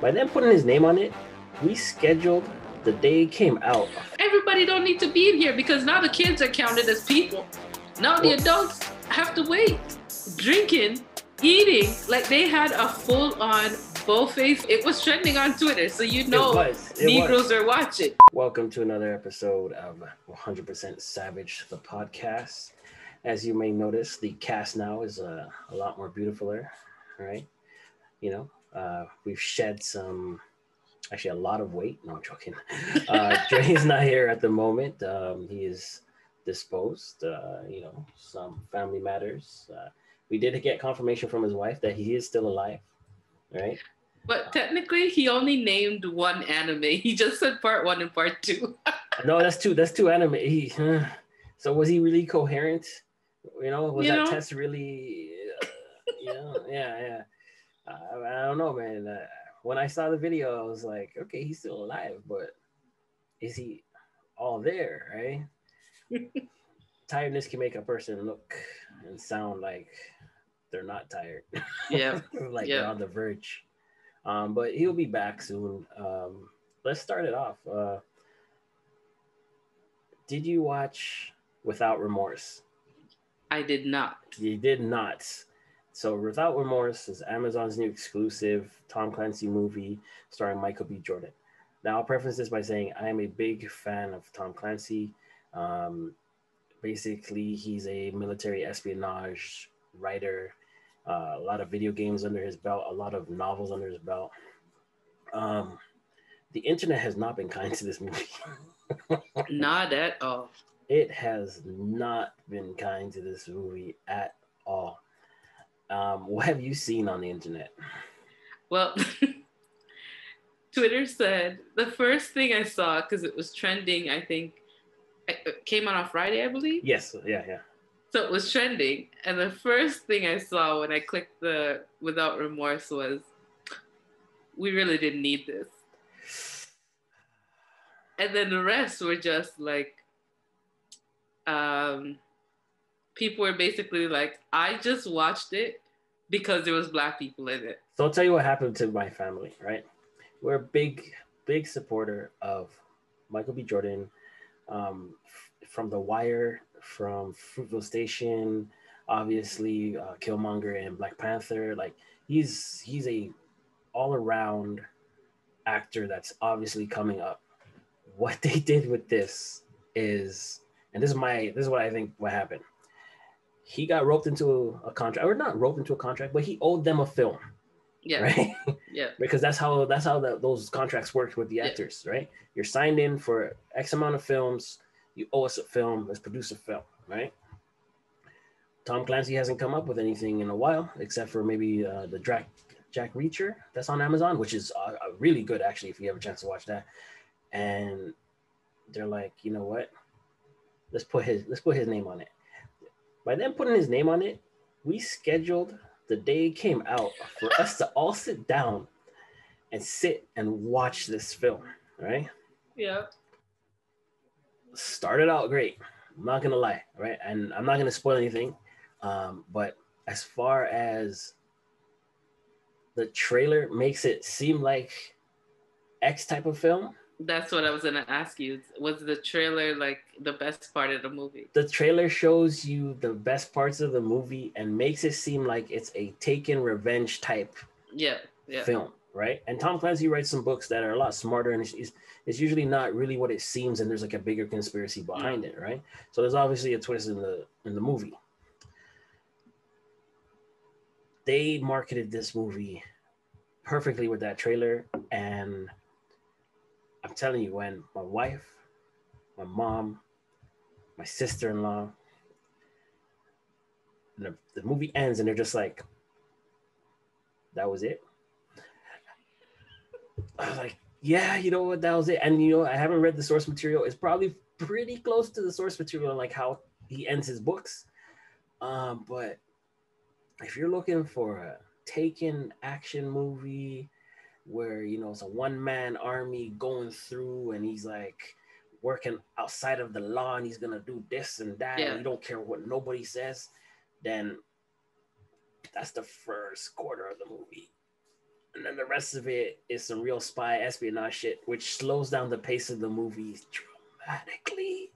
By them putting his name on it, we scheduled the day it came out. Everybody don't need to be in here because now the kids are counted as people. Now the adults have to wait. Drinking, eating, like they had a full on buffet. It was trending on Twitter, so you know it was. It Negroes was. are watching. Welcome to another episode of 100% Savage, the podcast. As you may notice, the cast now is uh, a lot more beautifuler, right? You know, uh, we've shed some, actually, a lot of weight. No, I'm joking. Uh, Dre's not here at the moment. Um, he is disposed, uh, you know, some family matters. Uh, we did get confirmation from his wife that he is still alive, right? But technically, he only named one anime. He just said part one and part two. No, that's too. That's too anime. He, uh, so was he really coherent? You know, was You that know? test really? Uh, know, yeah, yeah. Uh, I don't know, man. Uh, when I saw the video, I was like, okay, he's still alive, but is he all there? Right? Tiredness can make a person look and sound like they're not tired. Yeah. like Yeah. they're on the verge. Um, but he'll be back soon. Um, let's start it off. Uh, did you watch Without Remorse? I did not. You did not. So, Without Remorse is Amazon's new exclusive Tom Clancy movie starring Michael B. Jordan. Now, I'll preface this by saying I am a big fan of Tom Clancy. Um, basically, he's a military espionage writer, uh, a lot of video games under his belt, a lot of novels under his belt. Um, the internet has not been kind to this movie. Not at all. it has not been kind to this movie at all. Um, what have you seen on the internet? Well, Twitter said the first thing I saw because it was trending. I think it came out on Friday, I believe. Yes, yeah, yeah. So it was trending, and the first thing I saw when I clicked the without remorse was, "We really didn't need this." And then the rest were just like, um, people were basically like, "I just watched it because there was black people in it." So I'll tell you what happened to my family, right? We're a big, big supporter of Michael B. Jordan um, f- from The Wire, from Fruitvale Station, obviously uh, Killmonger and Black Panther. Like he's he's a all around actor that's obviously coming up. What they did with this is, and this is my this is what I think what happened. He got roped into a contract, or not roped into a contract, but he owed them a film Yeah, right? yeah, because that's how that's how the, those contracts work with the Yeah. actors, right? You're signed in for X amount of films. You owe us a film. Let's produce a film, right? Tom Clancy hasn't come up with anything in a while, except for maybe uh, the Jack Jack Reacher that's on Amazon, which is uh, really good actually. If you have a chance to watch that, and they're like, you know what? Let's put his let's put his name on it. By them putting his name on it, we scheduled the day it came out for us to all sit down and sit and watch this film, right? yeah. Started out great. I'm not gonna lie, right? And I'm not gonna spoil anything. Um, but as far as the trailer makes it seem like X type of film, That's what I was gonna ask you. Was the trailer like the best part of the movie? the trailer shows you the best parts of the movie and makes it seem like it's a taken revenge type Yeah, yeah, film, right? And Tom Clancy writes some books that are a lot smarter, and it's, it's, it's usually not really what it seems, and there's like a bigger conspiracy behind it, right? So there's obviously a twist in the in the movie. They marketed this movie perfectly with that trailer, and I'm telling you, when my wife, my mom, my sister-in-law, the, the movie ends, and they're just like, "That was it." I was like, yeah, you know what, that was it. And you know, I haven't read the source material. It's probably pretty close to the source material, like how he ends his books. Um, but if you're looking for a taken action movie where you know it's a one-man army going through and he's like working outside of the law and he's gonna do this and that Yeah. and you don't care what nobody says, then that's the first quarter of the movie and then the rest of it is some real spy espionage shit, which slows down the pace of the movie dramatically.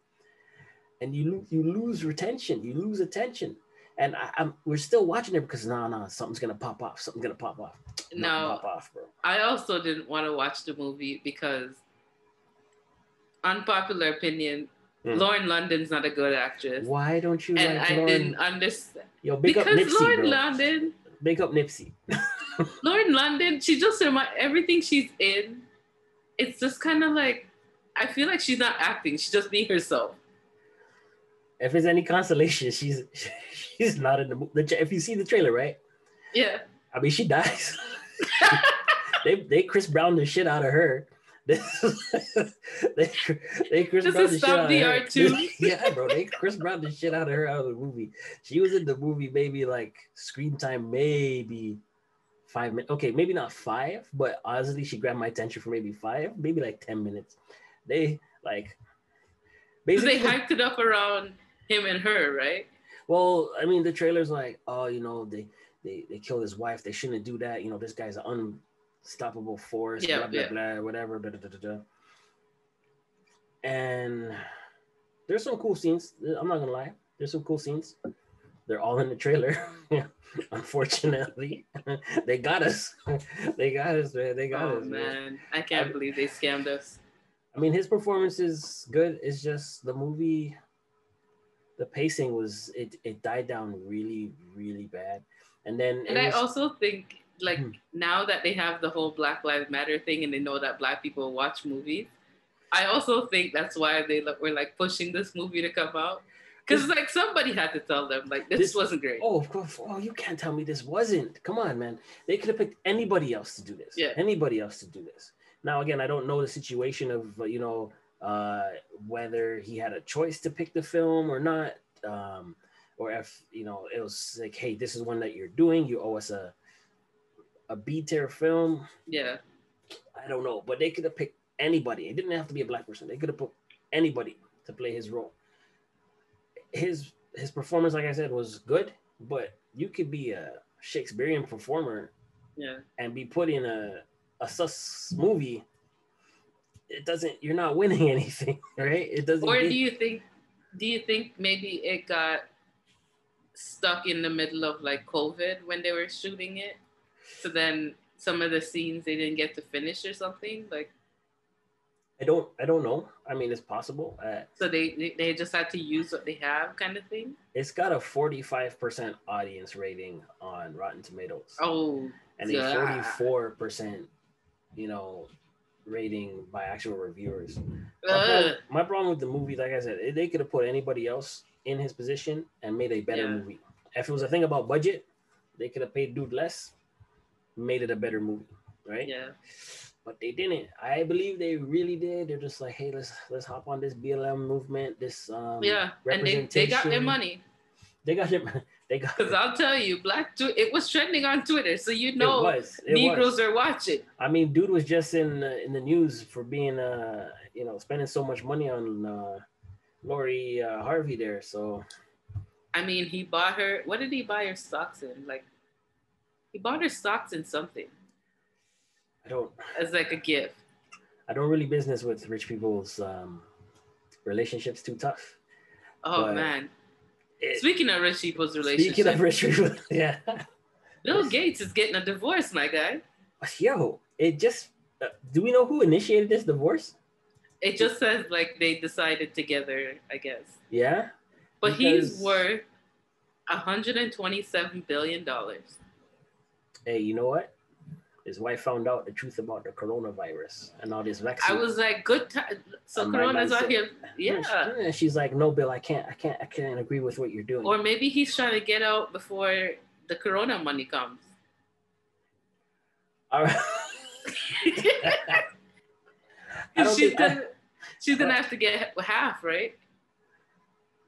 And you you lose retention, you lose attention. And I, am we're still watching it because no, no, something's gonna pop off. Something's gonna pop off. No, off. I also didn't want to watch the movie because unpopular opinion, mm. Lauren London's not a good actress. Why don't you? And like I Lauren? didn't understand. Yo, big because up Nipsey, Lauren bro. London. Big up Nipsey. Lauren London, she just remind everything she's in. It's just kind of like I feel like she's not acting; she's just being herself. If it's any consolation, she's she's not in the movie. If you see the trailer, right? Yeah. I mean, she dies. they they Chris Brown the shit out of her. they they Chris Brown the shit out of her. too? yeah, bro. They Chris Brown the shit out of her out of the movie. She was in the movie maybe like screen time maybe five minutes. Okay, maybe not five, but honestly, she grabbed my attention for maybe five, maybe like ten minutes. They like basically they hyped it up around him and her, right? Well, I mean, the trailer's like, oh, you know, they they they killed his wife. They shouldn't do that. You know, this guy's an unstoppable force. Yeah, blah blah yeah. blah, whatever. Da, da, da, da, da. And there's some cool scenes. I'm not gonna lie. There's some cool scenes. They're all in the trailer. Unfortunately, they got us. they got us, man. They got us. oh, us. man, I can't I- believe they scammed us. I mean, his performance is good. It's just the movie, the pacing was it. It died down really, really bad. And then And I was- also think, like, Mhm. now that they have the whole Black Lives Matter thing and they know that Black people watch movies, I also think that's why they were like pushing this movie to come out. Because, like, somebody had to tell them, like, this, This- wasn't great. Oh, of course. Oh, you can't tell me this wasn't. Come on, man. They could have picked anybody else to do this. Yeah. Anybody else to do this. Now, again, I don't know the situation of, uh, you know, uh, whether he had a choice to pick the film or not. Um, or if, you know, it was like, hey, this is one that you're doing. You owe us a, a B tier film. Yeah. I don't know. But they could have picked anybody. It didn't have to be a black person. They could have put anybody to play his role. His his performance, like I said, was good, but you could be a Shakespearean performer Yeah. and be put in a a sus movie. It doesn't. You're not winning anything, right? It doesn't. Or do you think, do you think maybe it got stuck in the middle of like COVID when they were shooting it? So then some of the scenes they didn't get to finish or something? Like, I don't. I don't know. I mean, it's possible. Uh, so they, they, just had to use what they have kind of thing? it's got a 45% audience rating on Rotten Tomatoes. Oh, and a 44% you know rating by actual reviewers my problem, my problem with the movie like i said they could have put anybody else in his position and made a better Yeah. movie if it was a thing about budget they could have paid dude less made it a better movie right yeah. but they didn't i believe they really did they're just like hey let's let's hop on this blm movement this um Yeah. And they, they got their money. they got their they got Because I'll tell you, Black Twi- it was trending on Twitter. So you it know was, it Negroes was. are watching. I mean, dude was just in uh, in the news for being, uh, you know, spending so much money on uh, Lori uh, Harvey there. So I mean, he bought her. What did he buy her stocks in? Like, he bought her stocks in something I don't, as like a gift. I don't really business with rich people's um, relationships. Too tough. Oh man. It- Speaking of rich people's relationships, speaking of rich people, yeah. Bill Gates is getting a divorce, my guy. Yo, it just. Uh, do we know who initiated this divorce? It just says like they decided together, I guess. Yeah. But he's Because- worth 127 billion dollars. Hey, you know what? His wife found out the truth about the coronavirus and all this I was like, good time. So And Corona's out here. Yeah. And she's like, "No, Bill, I can't, I can't, I can't agree with what you're doing." Or maybe he's trying to get out before the Corona money comes. All right. I don't she's think I- she's gonna have to get half, right?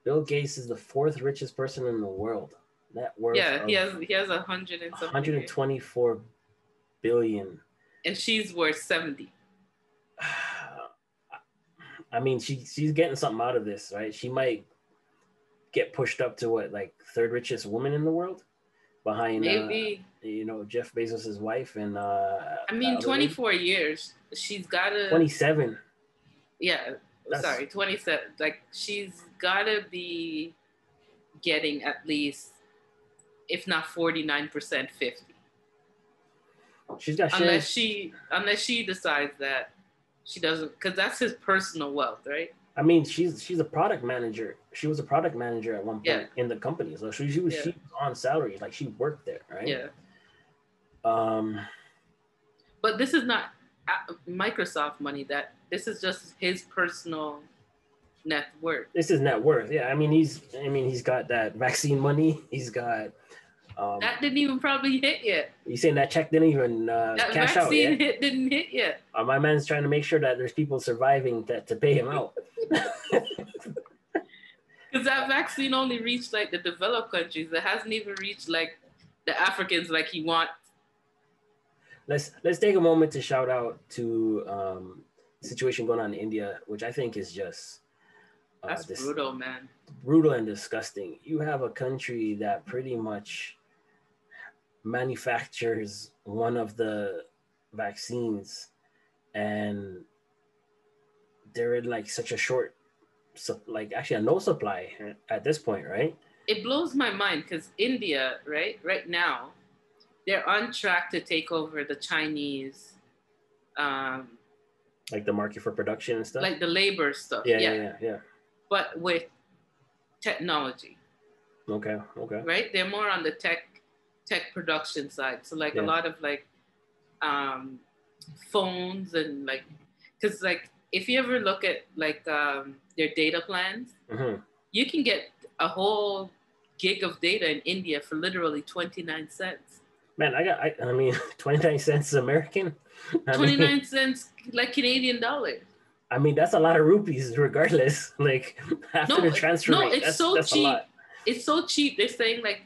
Bill Gates is the fourth richest person in the world. Net worth Yeah, he has he has a hundred and something, 124 billion. and she's worth seventy. I mean, she she's getting something out of this, right? She might get pushed up to what, like third richest woman in the world, behind uh, Maybe you know Jeff Bezos' wife and uh I mean, uh, 24 years. She's got to. 27 Yeah. That's- Sorry, 27. Like, she's got to be getting at least, if not 49%, 50. she's got Unless she, unless she decides that she doesn't, because that's his personal wealth, right? I mean she's she's a product manager she was a product manager at one point Yeah. in the company so she, she was Yeah. she was on salary like she worked there right Yeah. um But this is not Microsoft money. That this is just his personal net worth. this is net worth yeah I mean he's I mean he's got that vaccine money he's got um That didn't even probably hit yet. you saying that check didn't even uh, That cash out vaccine hit didn't hit yet. Uh, my man's trying to make sure that there's people surviving that to pay him out Because that vaccine only reached like the developed countries. It hasn't even reached like the Africans like he wants. Let's let's take a moment to shout out to um, the situation going on in India, which I think is just uh, That's dis- brutal, man. brutal and disgusting. You have a country that pretty much manufactures one of the vaccines, and they're in like such a short, sup- like actually a no supply at this point, right? It blows my mind because India, right, right now, they're on track to take over the Chinese, um, Like the market for production and stuff. like the labor stuff. yeah, yeah, yeah, yeah. But with technology, Okay, okay. right? They're more on the tech tech production side. So like Yeah. a lot of like um, phones and like because like if you ever look at like um, their data plans, hmm you can get a whole gig of data in India for literally 29 cents. Man, I got. I, I mean, twenty nine cents is American. 29 mean, cents like Canadian dollar. I mean, that's a lot of rupees, regardless. Like after No, the transfer no, rate, it's that's, so that's cheap. a lot. It's so cheap. They're saying like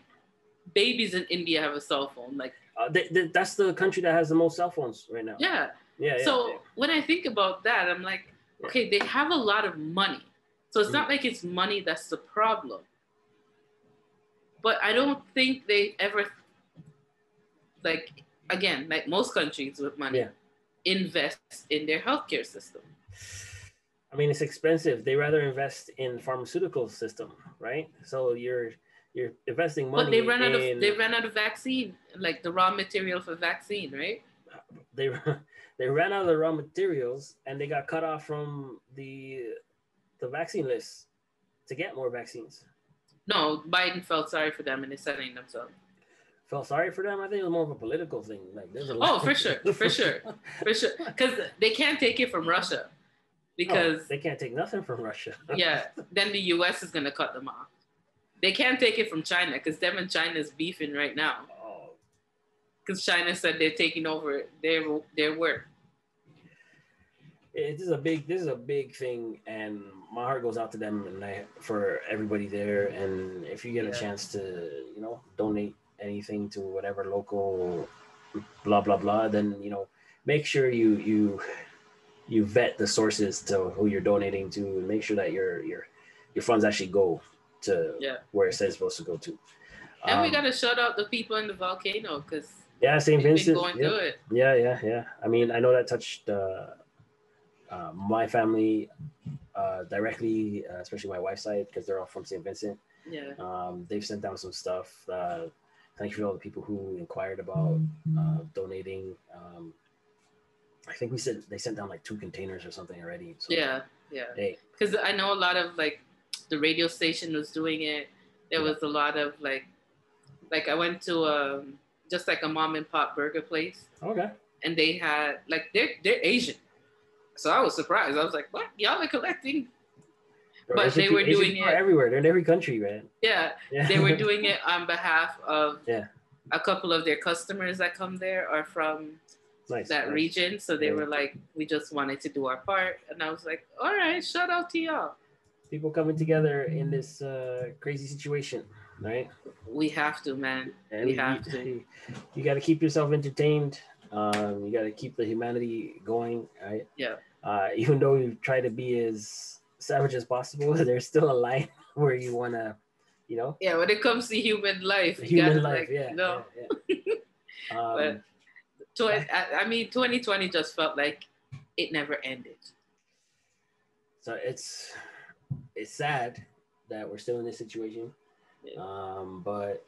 babies in India have a cell phone. Like, Uh, they, they, that's the country that has the most cell phones right now. yeah. yeah. yeah, so yeah. when I think about that, I'm like, okay, they have a lot of money. So it's not Mm. like it's money that's the problem. But I don't think they ever, like, again, like most countries with money, Yeah. invest in their healthcare system. I mean, it's expensive. They rather invest in pharmaceutical system, right? So you're you're investing money. But they ran out of they ran out of vaccine, like the raw material for vaccine, right? they they ran out of the raw materials and they got cut off from the the vaccine list to get more vaccines. No, Biden felt sorry for them and is sending them some. Felt sorry for them. I think it was more of a political thing. Like there's a Oh, lot for sure, for sure. For sure. Because they can't take it from Russia. Because Oh, they can't take nothing from Russia. yeah, then the US is gonna cut them off. They can't take it from China because them and China's beefing right now. Oh, Because China said they're taking over their their work. it- this is a big this is a big thing and my heart goes out to them and I for everybody there and if you get Yeah. a chance to you know donate anything to whatever local blah blah blah then you know make sure you you you vet the sources to who you're donating to and make sure that your your your funds actually go to Yeah. where it says it's supposed to go to And we Um, gotta shout out the people in the volcano because yeah st vincent going yeah. through it. Yeah, yeah, yeah. I mean, I know that touched uh, uh, my family uh, directly, uh, especially my wife's side, because they're all from St. Vincent. Yeah. Um, they've sent down some stuff. Thank you for all the people who inquired about uh, donating. Um, I think we said they sent down like two containers or something already. So, Yeah. Yeah. Hey, because I know a lot of like the radio station was doing it. There was a lot of like, like I went to um just like a mom and pop burger place, okay. and they had like they're they're Asian, so I was surprised. I was like, what y'all are collecting? But Asian they were Asian doing people are it- everywhere. They're in every country, man. Yeah, Yeah. they were doing it on behalf of Yeah. a couple of their customers that come there are from nice. that nice. region. So they Yeah. were like, we just wanted to do our part, and I was like, all right, shout out to y'all. People coming together in this uh, crazy situation, right? We have to, man. And We you- have to. You, you got to keep yourself entertained. Um, you got to keep the humanity going, right? Yeah. Uh, even though you try to be as savage as possible, there's still a line where you want to, you know, Yeah, when it comes to human life, you human gotta, life. like, yeah, no. yeah, yeah. Um, But- I, I mean, 2020 just felt like it never ended. so it's it's sad that we're still in this situation. Yeah. Um, but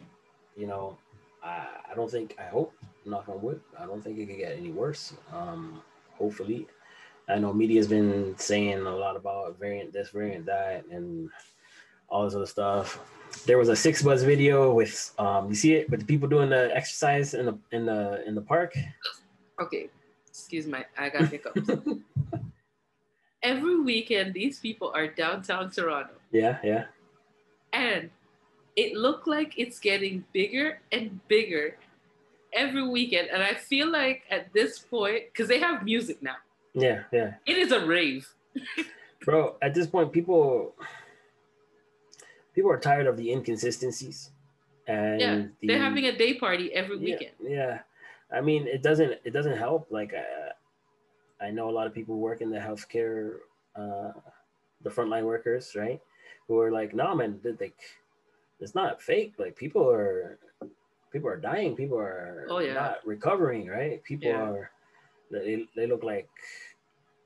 you know, I, I don't think I hope, knock on wood, I don't think it could get any worse. Um, hopefully. I know media's been saying a lot about variant this, variant that, and all this other stuff. There was a six buzz video with um you see it with the people doing the exercise in the in the in the park. Okay, excuse my, I got hiccups. Every weekend, these people are downtown Toronto, Yeah, yeah. and it looked like it's getting bigger and bigger every weekend. And I feel like at this point, because they have music now, Yeah, yeah. it is a rave. Bro, at this point people people are tired of the inconsistencies. And yeah, the, they're having a day party every yeah, weekend. Yeah, I mean, it doesn't it doesn't help. Like, uh, I know a lot of people work in the healthcare, uh, the frontline workers, right? Who are like, no, man, like, it's not fake. Like, people are people are dying. People are Oh, yeah. not recovering, right? People Yeah. are they they look like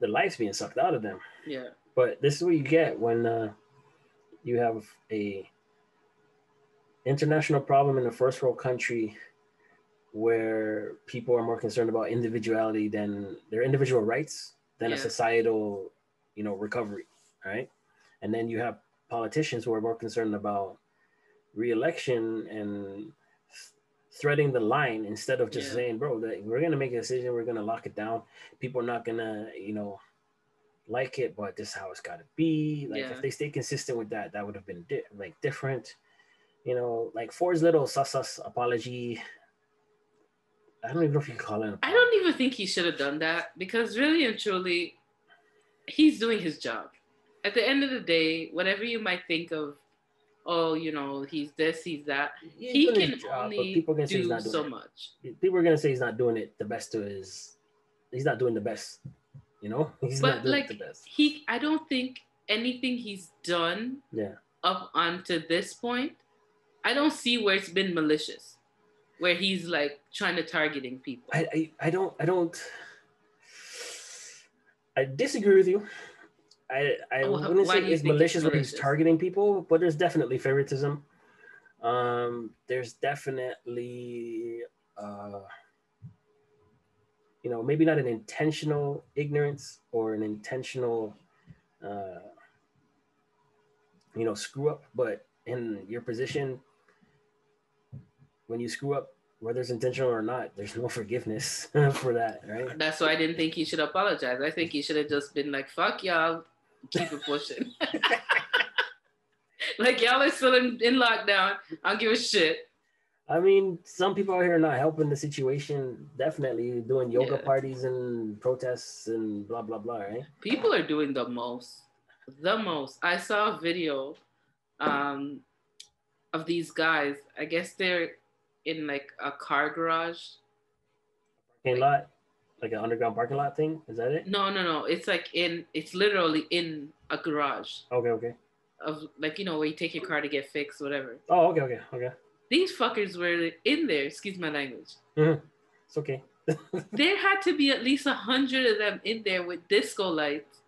the life's being sucked out of them. Yeah, But this is what you get when uh, you have a international problem in a first world country where people are more concerned about individuality than their individual rights than a societal, you know, recovery, right? And then you have politicians who are more concerned about re-election and threading the line instead of just Yeah. saying, bro, that we're gonna make a decision, we're gonna lock it down. People are not gonna, you know, like it, but this is how it's got to be. Like Yeah. if they stay consistent with that, that would have been di- like different. You know, like Ford's little sus sus apology. I don't even know if you can call it. I don't even think he should have done that because really and truly, he's doing his job. At the end of the day, whatever you might think of, oh, you know, he's this, he's that, He's he can job, only people say do not so it. much. People are gonna say he's not doing it the best to his. He's not doing the best. You know, he's But, not doing like, it the best. He, I don't think anything he's done Yeah. up onto this point, I don't see where it's been malicious, where he's like trying to targeting people. I, I, I don't I don't I disagree with you. I I wouldn't say it's malicious where he's targeting people, but there's definitely favoritism. Um, there's definitely uh, you know maybe not an intentional ignorance or an intentional uh, you know screw up, but in your position when you screw up whether it's intentional or not, there's no forgiveness for that, right? That's why I didn't think he should apologize. I think he should have just been like, fuck y'all, keep it pushing. like y'all are still in, in lockdown. I don't give a shit. I mean, some people out here are not helping the situation. Definitely doing yoga Yeah. parties and protests and blah blah blah, right? People are doing the most. The most. I saw a video um, of these guys. I guess they're in like a car garage. Parking lot, like an underground parking lot thing. Is that it? No, no, no. It's like in it's literally in a garage Okay, okay. of like you know where you take your car to get fixed, whatever. Oh, okay, okay, okay. These fuckers were in there, excuse my language. Mm-hmm. It's okay. there had to be at least a hundred of them in there with disco lights,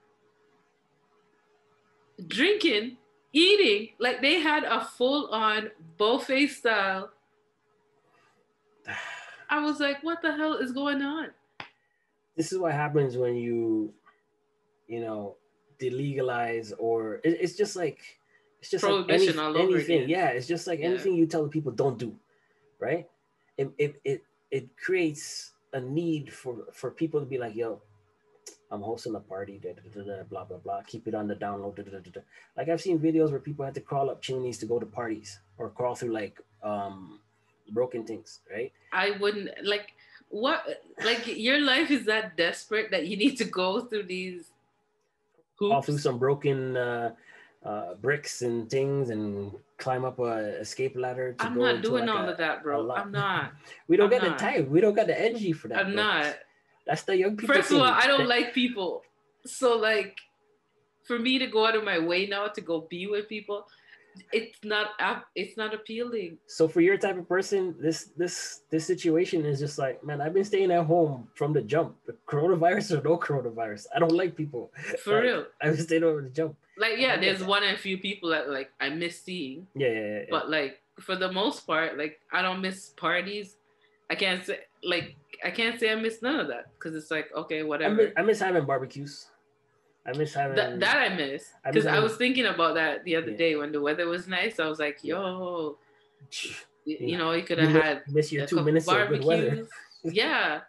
drinking, eating. Like they had a full on buffet style. I was like, what the hell is going on? This is what happens when you, you know, delegalize or it, it's just like it's just like any, anything. again. Yeah, it's just like Yeah. anything you tell the people don't do, right? It it it, it creates a need for for people to be like, yo, I'm hosting a party, da, da, da, da, blah blah blah. Keep it on the download. Like I've seen videos where people had to crawl up chimneys to go to parties or crawl through like um broken things, right? I wouldn't like what like your life is that desperate that you need to go through these all through some broken uh, uh, bricks and things and climb up a escape ladder to I'm go not doing like all a- of that, bro. I'm not. We don't I'm got not. the time. We don't got the energy for that. I'm bro. not. That's the young people. First of all, I don't like people. So like for me to go out of my way now to go be with people, it's not it's not appealing. So for your type of person, this this this situation is just like, man, I've been staying at home from the jump, coronavirus or no coronavirus. I don't like people. For Like, real. I've been staying over the jump. Like yeah, there's one and a few people that like I miss seeing, Yeah, yeah, yeah. yeah. but like for the most part, like I don't miss parties. I can't say like I can't say I miss none of that because it's like okay, I whatever. miss, I miss having barbecues. I miss having That, that I miss because miss I, was thinking about that the other Yeah. day when the weather was nice. I was like, yo, Yeah. you know, you could have had miss your two minutes of good weather. barbecues. Yeah,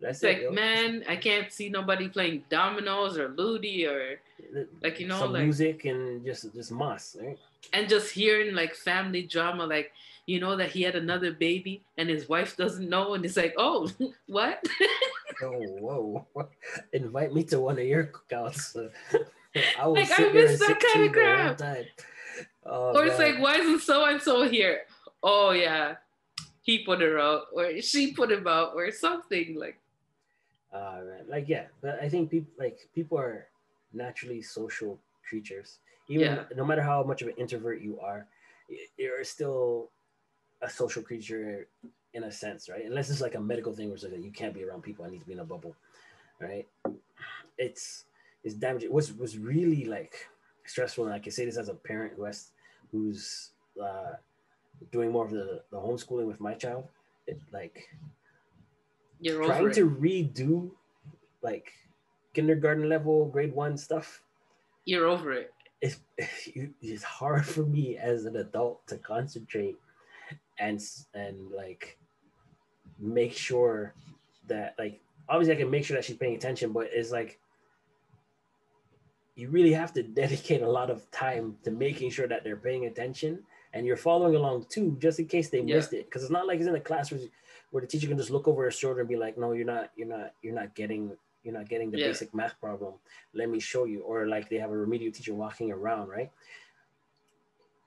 That's it's it. like yo. man, I can't see nobody playing dominoes or ludi or like you know some like music and just just moss, right? and just hearing like family drama, like you know that he had another baby and his wife doesn't know, and it's like, oh, what? Oh, whoa! Invite me to one of your cookouts. I will Like, I sit there miss that kinda the crap. Oh, or it's man. like, why isn't so and so here? Oh yeah, he put her out, or she put him out, or something like. Uh. Like yeah, but I think people like people are naturally social creatures. Even Yeah. no matter how much of an introvert you are, you're still a social creature in a sense, right? Unless it's like a medical thing where it's like you can't be around people. I need to be in a bubble, right? It's it's damaging. What's was really like stressful, and I can say this as a parent who has who's uh, doing more of the, the homeschooling with my child. It like You're trying to redo like kindergarten level grade one stuff You're over it. it's, it's hard for me as an adult to concentrate and and like make sure that like obviously i can make sure that she's paying attention but it's like you really have to dedicate a lot of time to making sure that they're paying attention and you're following along too just in case they Yeah. missed it because it's not like it's in a class where, where the teacher can just look over her shoulder and be like no you're not you're not you're not getting you're not getting the Yeah. basic math problem let me show you or like they have a remedial teacher walking around right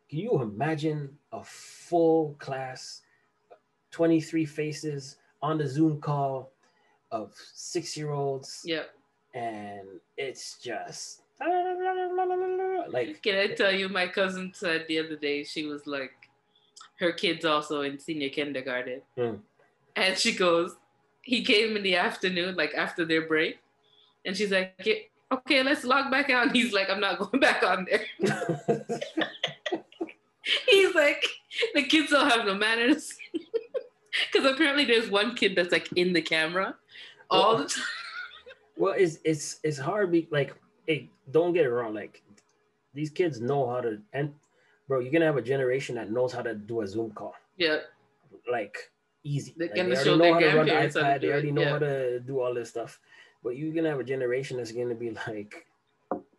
can you imagine a full class 23 faces on the zoom call of six year olds Yeah. and it's just like Can I tell you, my cousin said the other day, she was like, her kid's also in senior kindergarten. Hmm. And she goes, he came in the afternoon, like after their break. And she's like, okay, let's log back out. And he's like, I'm not going back on there. He's like, the kids don't have no manners. Because apparently there's one kid that's like in the camera all the time. well it's it's it's hard be like hey don't get it wrong like these kids know how to and bro you're gonna have a generation that knows how to do a zoom call Yeah. like easy. Like, they already know how to run the grandparents how to iPad. They already know yeah. how to do all this stuff. But you're gonna have a generation that's gonna be like,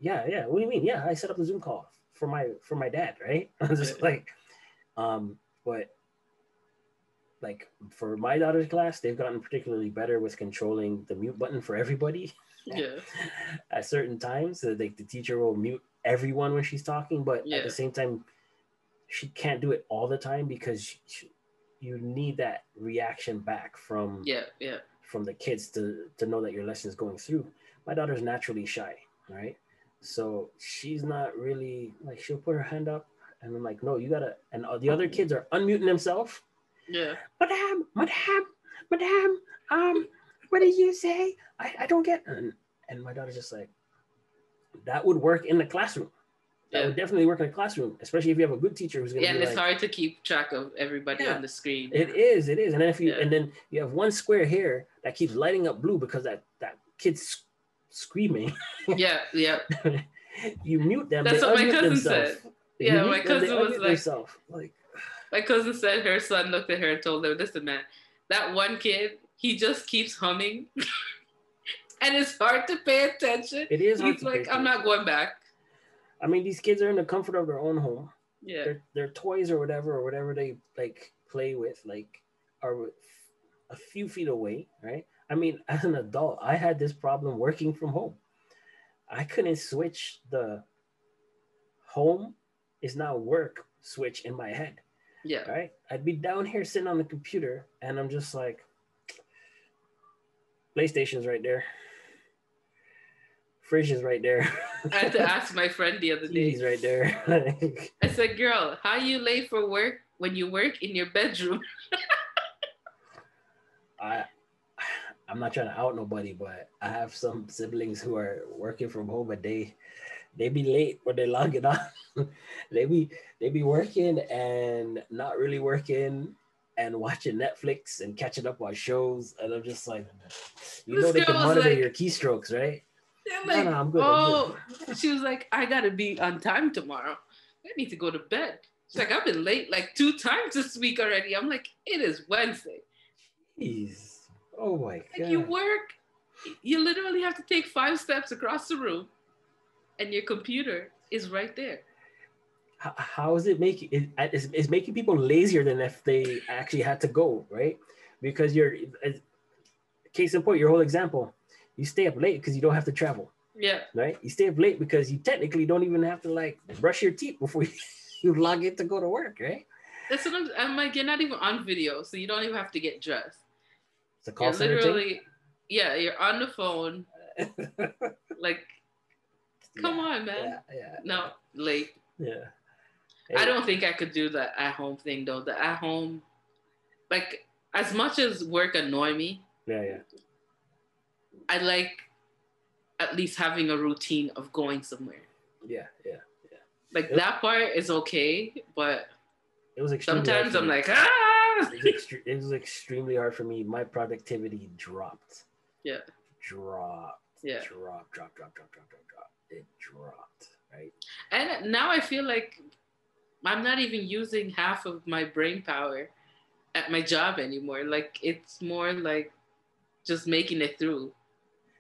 yeah, yeah. What do you mean? Yeah, I set up the Zoom call for my for my dad, right? I'm just like, um, but like for my daughter's class, they've gotten particularly better with controlling the mute button for everybody Yeah. at certain times. So like the teacher will mute everyone when she's talking, but at the same time, she can't do it all the time because she, she- you need that reaction back from Yeah. Yeah. from the kids to to know that your lesson is going through. My daughter's naturally shy, right? So she's not really like she'll put her hand up, and I'm like, no, you gotta. And uh, the other kids are unmuting themselves. Yeah. Madame, Madame, Madame, um, what did you say? I, I don't get. And, and my daughter's just like, that would work in the classroom. That Yeah. would definitely work in the classroom, especially if you have a good teacher who's gonna Yeah, and be it's hard to keep track of everybody Yeah. on the screen. It is, it is. And then if you Yeah. and then you have one square here that keeps lighting up blue because that that kid's screaming. yeah, yeah. you mute them. That's what my cousin themselves. said. Yeah, my cousin was like- themselves. like My cousin said her son looked at her and told her, "Listen, man, that one kid, he just keeps humming, and it's hard to pay attention." it is. hard He's to pay like, "I'm not going back." I mean, these kids are in the comfort of their own home. Yeah, Their their toys or whatever or whatever they like play with like are a few feet away, right? I mean, as an adult, I had this problem working from home. I couldn't switch the home is now work switch in my head. Yeah, right? I'd be down here sitting on the computer and I'm just like, PlayStation's right there. fridge is right there. I had to ask my friend the other day. He's right there. I said, "Girl, how you late for work when you work in your bedroom?" I I'm not trying to out nobody, but I have some siblings who are working from home and they they be late when they log it on. they be they be working and not really working and watching Netflix and catching up on shows. And I'm just like, you This know, they can monitor like- your keystrokes, right? They're No, no, I'm good, I'm oh, she was like, I gotta be on time tomorrow. I need to go to bed. She's like, I've been late like two times this week already. I'm like, it is Wednesday. Jeez. Oh my Like god. you work, you literally have to take five steps across the room, and your computer is right there. how, how is it making it, uh, it's, it's making people lazier than if they actually had to go right because you're as- case in point your whole example you stay up late because you don't have to travel Yeah, right you stay up late because you technically don't even have to like brush your teeth before you, you log in to go to work right that's what I'm. I'm like, you're not even on video, so you don't even have to get dressed. it's a call You're center literally, yeah, you're on the phone. Like, come Yeah, on, man. yeah yeah No, late. yeah I don't think I could do the at home thing though. The at home, like as much as work annoy me, yeah yeah I like at least having a routine of going somewhere. yeah yeah yeah. Like that part is okay, but it was sometimes I'm like, ah. it was, extre- it was extremely hard for me. My productivity dropped. Yeah. Dropped. Yeah. Drop, drop, drop, drop, drop, drop. It dropped. Right. And now I feel like I'm not even using half of my brain power at my job anymore. Like it's more like just making it through.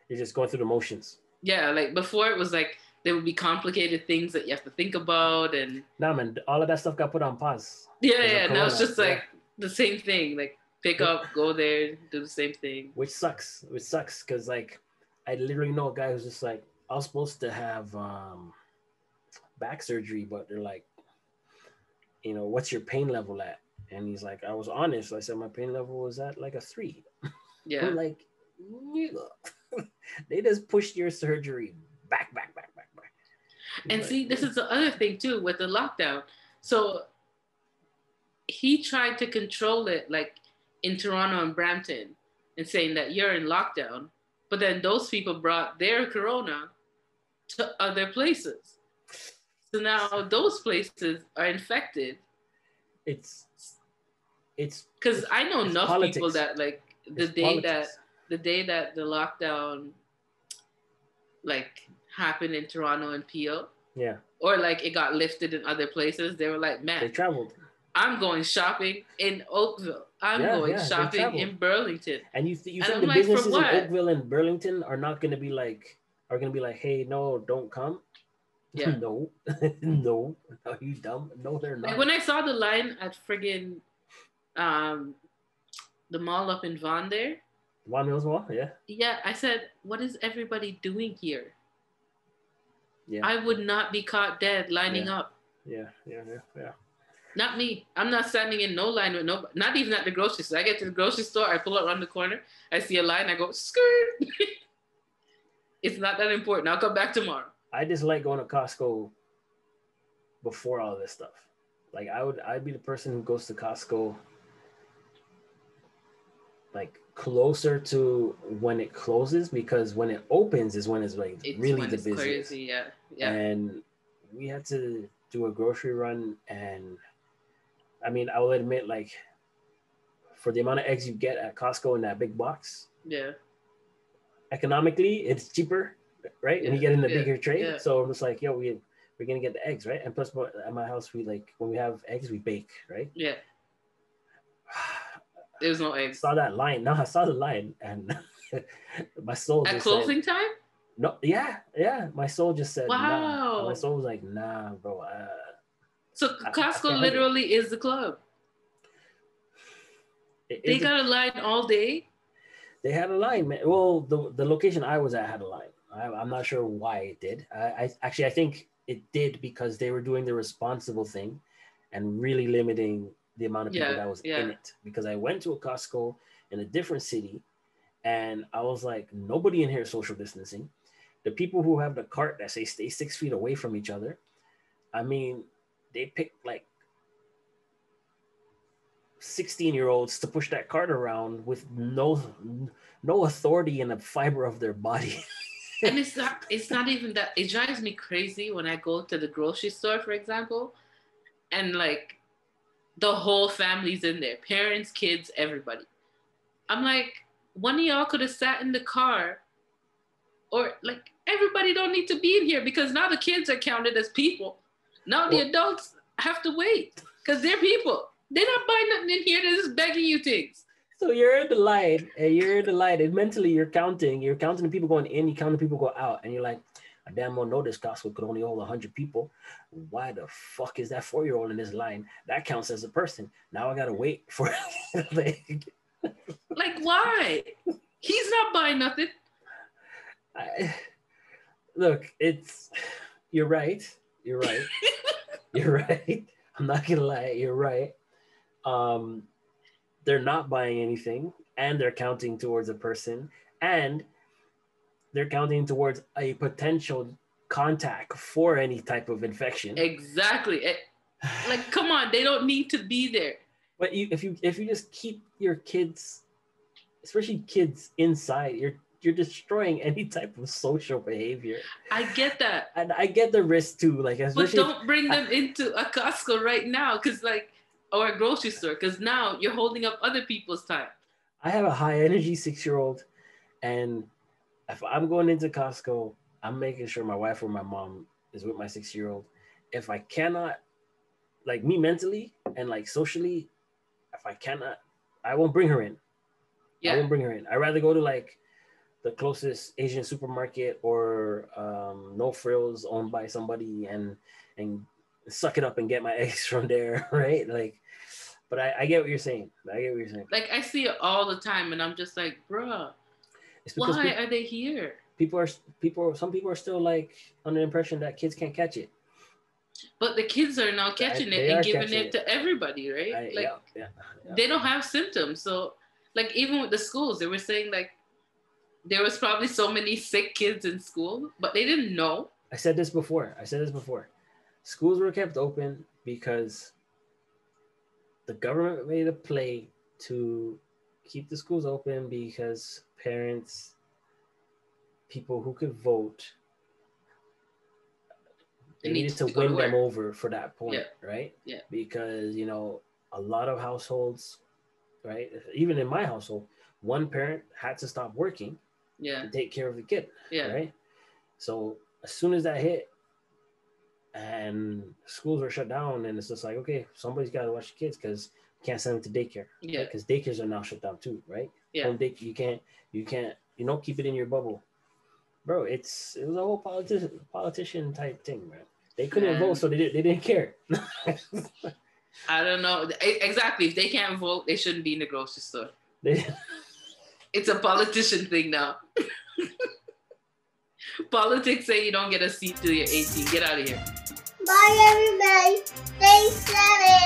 You're just going through the motions. Yeah, like before it was like there would be complicated things that you have to think about and Nah, man, all of that stuff got put on pause. Yeah, yeah. Now it's just like the same thing. Like pick up, go there, do the same thing. Which sucks. Which sucks because like I literally know a guy who's just like I was supposed to have um back surgery, but they're like, you know, what's your pain level at? And he's like, I was honest. I said my pain level was at like a three. Yeah. I'm like, they just pushed your surgery back, back, back, back, back. And Like, see, this is the other thing too with the lockdown. So he tried to control it like in Toronto and Brampton and saying that you're in lockdown. But then those people brought their corona to other places. So now those places are infected. it's it's Because I know enough politics. people that like the it's day that the day that the lockdown like happened in Toronto and Peel, yeah, or like it got lifted in other places, they were like, man, they traveled. I'm going shopping in Oakville. I'm Yeah, going yeah, shopping in Burlington. And you, th- you And think I'm the like, businesses in? Oakville and Burlington are not going to be like, are going to be like, hey, no, don't come? Yeah. no, no, are you dumb? No, they're not. Like when I saw the line at friggin' um the mall up in Vaughan there, Vaughan Mills Mall, yeah, yeah, I said, what is everybody doing here? yeah, I would not be caught dead lining Yeah. up. yeah, yeah, yeah, yeah. Not me. I'm not standing in no line with no. Not even at the grocery store. I get to the grocery store. I pull up around the corner. I see a line. I go skirt. It's not that important. I'll come back tomorrow. I just like going to Costco before all this stuff. Like I would, I'd be the person who goes to Costco like closer to when it closes because when it opens is when it's like It's really the it's busiest. crazy. Yeah, yeah. And we had to do a grocery run, and I mean, I will admit, like for the amount of eggs you get at Costco in that big box, yeah. Economically it's cheaper, right? And you get in the yeah, bigger tray. yeah. So I'm just like, yo, we we're gonna get the eggs, right? And plus, at my house, we like when we have eggs, we bake, right? Yeah. There's no I eggs. saw that line. No, I saw the line, and my soul At closing said, time? no, yeah, yeah. My soul just said, nah. Wow. My soul was like, nah, bro. Uh, So I- I Costco have it. literally is the club. it- They got a line all day. They had a line, man. Well, the the location I was at had a line. I, I'm not sure why it did. I, I actually I think it did because they were doing the responsible thing, and really limiting the amount of people Yeah, that was yeah. in it. Because I went to a Costco in a different city, and I was like, nobody in here is social distancing, the people who have the cart that say stay six feet away from each other, I mean, they pick like 16 year olds to push that cart around with no no authority in the fiber of their body. and it's not it's not even that it drives me crazy when I go to the grocery store, for example, and like the whole family's in there, parents, kids, everybody. I'm like, one of y'all could have sat in the car or like everybody don't need to be in here because now the kids are counted as people. Now the adults have to wait because they're people. They're not buying nothing in here. They're just begging you things. So you're in the line and you're in the line and mentally you're counting. You're counting the people going in, you count the people go out, and you're like, I damn well know this Costco could only hold 100 people. Why the fuck is that four year old in this line? That counts as a person. Now I gotta wait for like, like why? He's not buying nothing. I, look, it's you're right. You're right. you're right. I'm not gonna lie. You're right. Um, they're not buying anything, and they're counting towards a person, and they're counting towards a potential contact for any type of infection. Exactly. It, like, come on, they don't need to be there. But you, if you if you just keep your kids, especially kids inside, you're you're destroying any type of social behavior. I get that, and I get the risk too. Like, but don't bring them I, into a Costco right now, because like, or a grocery store, because now you're holding up other people's time. I have a high energy six year old, and if I'm going into Costco, I'm making sure my wife or my mom is with my six year old. If I cannot, like me mentally and like socially, if I cannot, I won't bring her in. Yeah. I won't bring her in. I'd rather go to like the closest Asian supermarket or um, no frills owned by somebody and and suck it up and get my eggs from there, right? Like, but I, I get what you're saying. I get what you're saying. Like I see it all the time, and I'm just like, bruh, why people, are they here? People are people. Some people are still like under the impression that kids can't catch it. But the kids are now catching I, it and giving it, it, to everybody, right? I, like yeah, yeah, yeah. they don't have symptoms. So like even with the schools, they were saying like there was probably so many sick kids in school, but they didn't know. I said this before. I said this before. Schools were kept open because the government made a play to keep the schools open because parents, people who could vote, they, they needed to, to win them over for that point, yeah. right? Yeah. Because you know a lot of households, right? Even in my household, one parent had to stop working yeah. to take care of the kid. Yeah. Right. So as soon as that hit and schools were shut down, and it's just like, okay, somebody's got to watch the kids because you can't send them to daycare. Yeah. Because right? daycares are now shut down too, right? Yeah. Home daycare, you can't, you can't, you know, keep it in your bubble. Bro, it's it was a whole politician politician type thing, man. They couldn't man. vote, so they, did, they didn't care. I don't know. Exactly. If they can't vote, they shouldn't be in the grocery store. They, it's a politician thing now. Politics say you don't get a seat till you're 18. Get out of here. Bye, everybody. Stay safe.